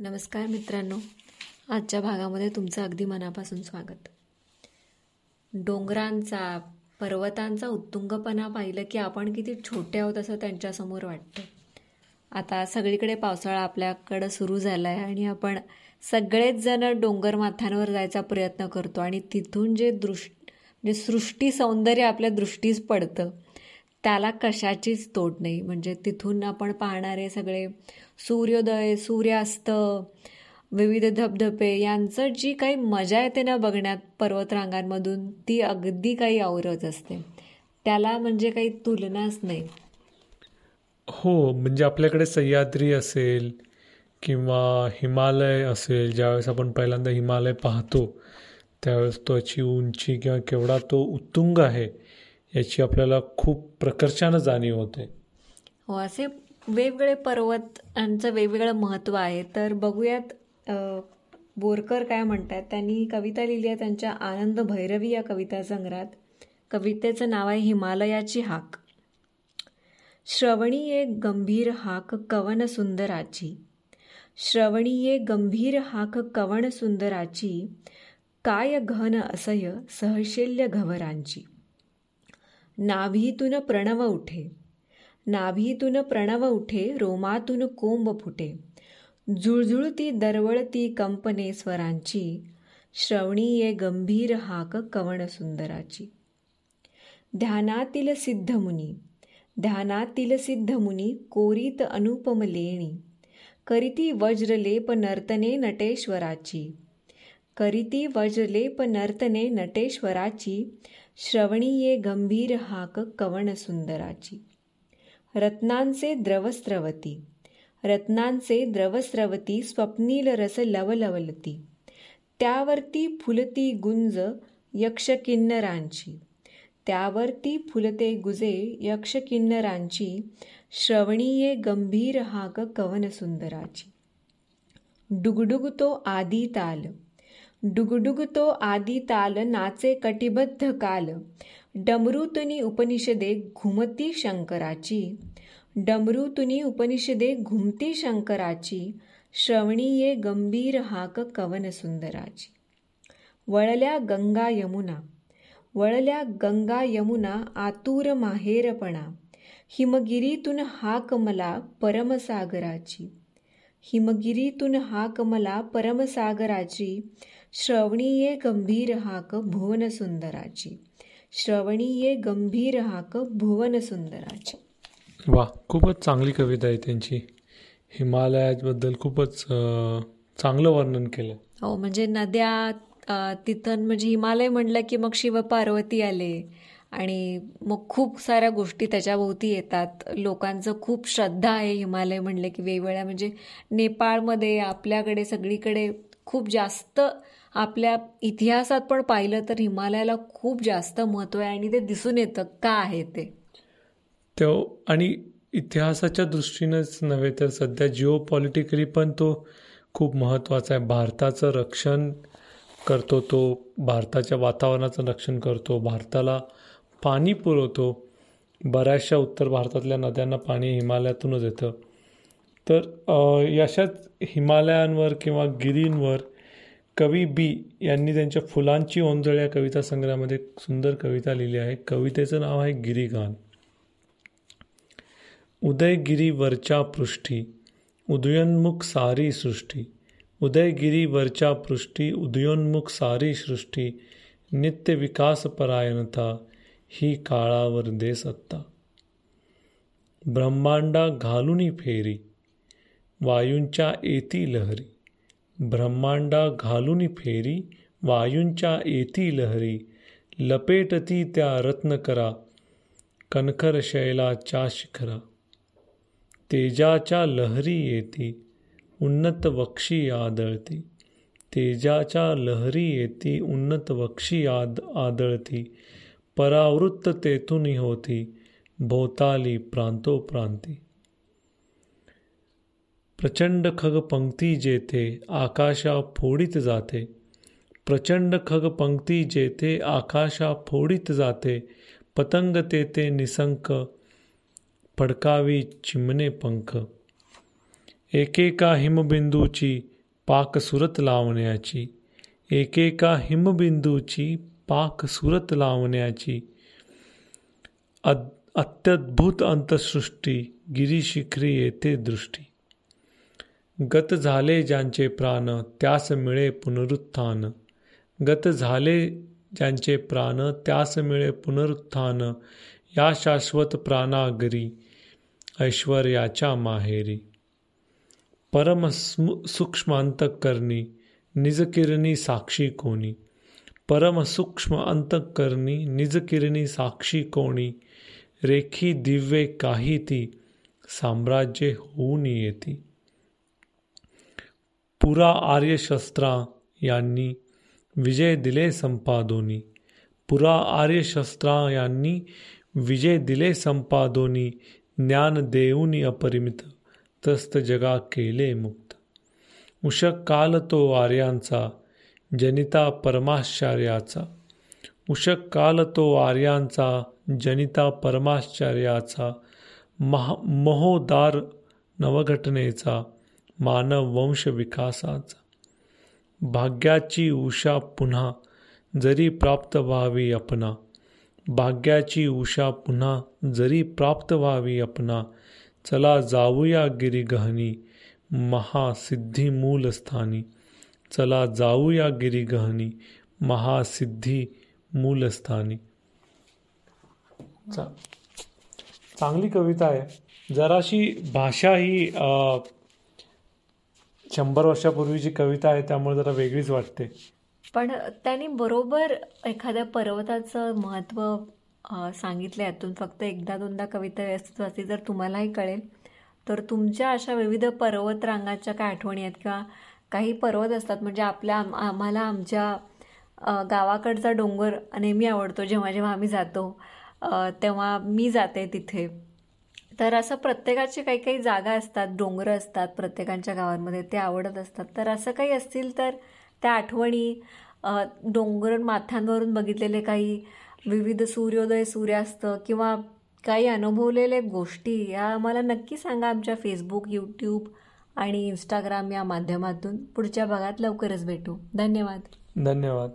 नमस्कार मित्रांनो. आजच्या भागामध्ये तुमचं अगदी मनापासून स्वागत. डोंगरांचा पर्वतांचा उत्तुंगपणा पाहिलं की आपण किती छोटे आहोत असं त्यांच्यासमोर वाटतं. आता सगळीकडे पावसाळा आपल्याकडं सुरू झाला आहे आणि आपण सगळेच जण डोंगर माथ्यांवर जायचा प्रयत्न करतो आणि तिथून जे दृश म्हणजे सृष्टी सौंदर्य आपल्या दृष्टीस पडतं त्याला कशाचीच तोड नाही. म्हणजे तिथून आपण पाहणारे सगळे सूर्योदय सूर्यास्त विविध धबधबे यांचं जी काही मजा येते ना बघण्यात पर्वतरांगांमधून ती अगदी काही आवरत असते. त्याला म्हणजे काही तुलनाच नाही. हो म्हणजे आपल्याकडे सह्याद्री असेल किंवा हिमालय असेल ज्यावेळेस आपण पहिल्यांदा हिमालय पाहतो त्यावेळेस त्याची उंची किंवा केवढा तो उत्तुंग आहे याची आपल्याला खूप प्रकर्षानं जाणीव होते. हो असे वेगवेगळे पर्वत यांचं वेगवेगळं महत्त्व आहे. तर बघूयात बोरकर काय म्हणतात? त्यांनी कविता लिहिली आहे त्यांच्या आनंद भैरवी या कविता संग्रहात. कवितेचं नाव आहे हिमालयाची हाक. श्रवणी ये गंभीर हाक कवन सुंदराची. श्रवणी ये गंभीर हाक कवन सुंदराची. काय घन असय सहशल्य घवरांची. नाभीतून प्रणव उठे. नाभीतून प्रणव उठे रोमातून कोंब फुटे. जुळजुळती दरवळती कंपने स्वरांची श्रवणीय गंभीर हाक कवण सुंदराची ध्यानातील सिद्धमुनी ध्यानातील सिद्धमुनी कोरीत अनुपम लेणी करीती वज्रलेप नर्तने नटेश्वराची. करीती वज्रलेप नर्तने नटेश्वराची श्रवणीये गंभीर हाक कवण सुंदराची. रत्नांचे द्रवस्रवती रत्नांचे द्रवस्रवती स्वप्नील रस लवलवलती. त्यावरती फुलती गुंज यक्षकिन्नरांची त्यावरती फुलते गुजे यक्षकिन्नरांची श्रवणीये गंभीर हाक कवन सुंदराची. डुगडुगतो आदी ताल डुगडुगतो आदी ताल नाचे कटिबद्ध काल. डमरुतुनी उपनिषदे घुमती शंकराची. डमरुतुनी उपनिषदे घुमती शंकराची. श्रवणीये गंभीर हाक कवन सुंदराची. वळल्या गंगा यमुना. वळल्या गंगा यमुना आतुर माहेरपणा. हिमगिरीतून हाक मला परमसागराची. हिमगिरीतून हाक मला परमसागराची. श्रवणी ये गंभीर हाक भुवन सुंदराची श्रवणी ये गंभीर हाक भुवन सुंदराची वा खूपच चांगली कविता आहे त्यांची. हिमालयाबद्दल खूपच चांगलं वर्णन केलं. हो म्हणजे नद्या तिथं म्हणजे हिमालय म्हणलं की मग शिव पार्वती आले आणि मग खूप साऱ्या गोष्टी त्याच्याभोवती येतात. लोकांचं खूप श्रद्धा आहे हिमालय म्हणलं की वेगवेगळ्या म्हणजे नेपाळमध्ये आपल्याकडे सगळीकडे खूप जास्त आपल्या इतिहासात पण पाहिलं तर हिमालयाला खूप जास्त महत्त्व आहे आणि ते दिसून येतं का आहे ते. तो आणि इतिहासाच्या दृष्टीनंच नव्हे तर सध्या जिओ पॉलिटिकली पण तो खूप महत्त्वाचा आहे. भारताचं रक्षण करतो तो भारताच्या वातावरणाचं रक्षण करतो भारताला पाणी पुरवतो. बऱ्याचशा उत्तर भारतातल्या नद्यांना पाणी हिमालयातूनच येतं. तर अशाच हिमालयांवर किंवा गिरींवर कवी बी यांनी त्यांच्या फुलांची ओंजळ या कविता संग्रहामध्ये सुंदर कविता लिहिली आहे. कवितेचं नाव आहे गिरीगान. उदयगिरी वरच्या पृष्ठी उदयोन्मुख सारी सृष्टी. उदयगिरी वरच्या पृष्ठी उदयोन्मुख सारी सृष्टी. नित्य विकास परायणता ही काळावर दे सत्ता. ब्रह्मांडा घालुनी फेरी वायूंच्या एती लहरी. ब्रह्मांडा घालून फेरी वायूंच्या येती लहरी लपेटती त्या रत्नकरा कणखर शैलाच्या शिखरा. तेजाच्या लहरी येती उन्नत वक्षी आदळती. तेजाच्या लहरी येती उन्नत वक्षी आद आदळती. परावृत्त तेथून होती भोवताली प्रांतोप्रांती. प्रचंड खग पंक्ती जेथे आकाशा फोडीत जाते. प्रचंड खग पंक्ती जेथे आकाशा फोडीत जाते. पतंग तेथे निसंक फडकावी चिमणे पंख. एकेका हिमबिंदूची पाक सुरत लावण्याची. एकेका हिमबिंदूची पाक सुरत लावण्याची. अत्यद्भुत अंतसृष्टी गिरीशिखरी येथे दृष्टी. गत झाले ज्यांचे प्राण त्यास मिळे पुनरुत्थान. गत झाले ज्यांचे प्राण त्यास मिळे पुनरुत्थान. या शाश्वत प्राणागरी ऐश्वर्याच्या माहेरी. परम सूक्ष्म करणी निजकिरणी साक्षी कोणी. परम सूक्ष्म अंतकरणी निजकिरणी साक्षी कोणी. रेखी दिव्ये काही ती साम्राज्य होऊन येती. पुरा आर्यशस्त्रा यांनी विजय दिले संपादोनी. पुरा आर्यशस्त्रा यांनी विजय दिले संपादोनी ज्ञान देऊनी अपरिमित तस्त जगा केले मुक्त. उषक काल तो आर्यांचा जनिता परमाश्चर्याचा. उषक काल तो आर्यांचा जनिता परमाश्चर्याचा महा महोदार नवघटनेचा मानव वंश विकासाचा. भाग्याची उषा पुन्हा जरी प्राप्त व्हावी अपना भाग्याची उषा पुन्हा जरी प्राप्त व्हावी अपना चला जाऊया गिरिगहनी महासिद्धी मूलस्थानी चला जाऊया गिरिगहनी महासिद्धी मूलस्थानी चा चांगली कविता आहे. जराशी भाषा ही शंभर वर्षापूर्वीची कविता आहे त्यामुळे जरा वेगळीच वाटते. पण त्यांनी बरोबर एखाद्या पर्वताचं महत्त्व सांगितलं यातून फक्त एकदा दोनदा कविता व्यस्त असते जर तुम्हालाही कळेल. तर तुमच्या अशा विविध पर्वत रांगाच्या काय आठवणी आहेत? किंवा काही पर्वत असतात म्हणजे आपल्या आम्हाला आमच्या गावाकडचा डोंगर नेहमी आवडतो. जेव्हा जेव्हा आम्ही जातो तेव्हा मी जाते तिथे. तर असं प्रत्येकाची काही काही जागा असतात डोंगरं असतात प्रत्येकांच्या गावांमध्ये ते आवडत असतात. तर असं काही असतील तर त्या आठवणी डोंगर माथ्यांवरून बघितलेले काही विविध सूर्योदय सूर्यास्त किंवा काही अनुभवलेले गोष्टी या आम्हाला नक्की सांगा आमच्या फेसबुक यूट्यूब आणि इंस्टाग्राम या माध्यमातून. पुढच्या भागात लवकरच भेटू. धन्यवाद. धन्यवाद.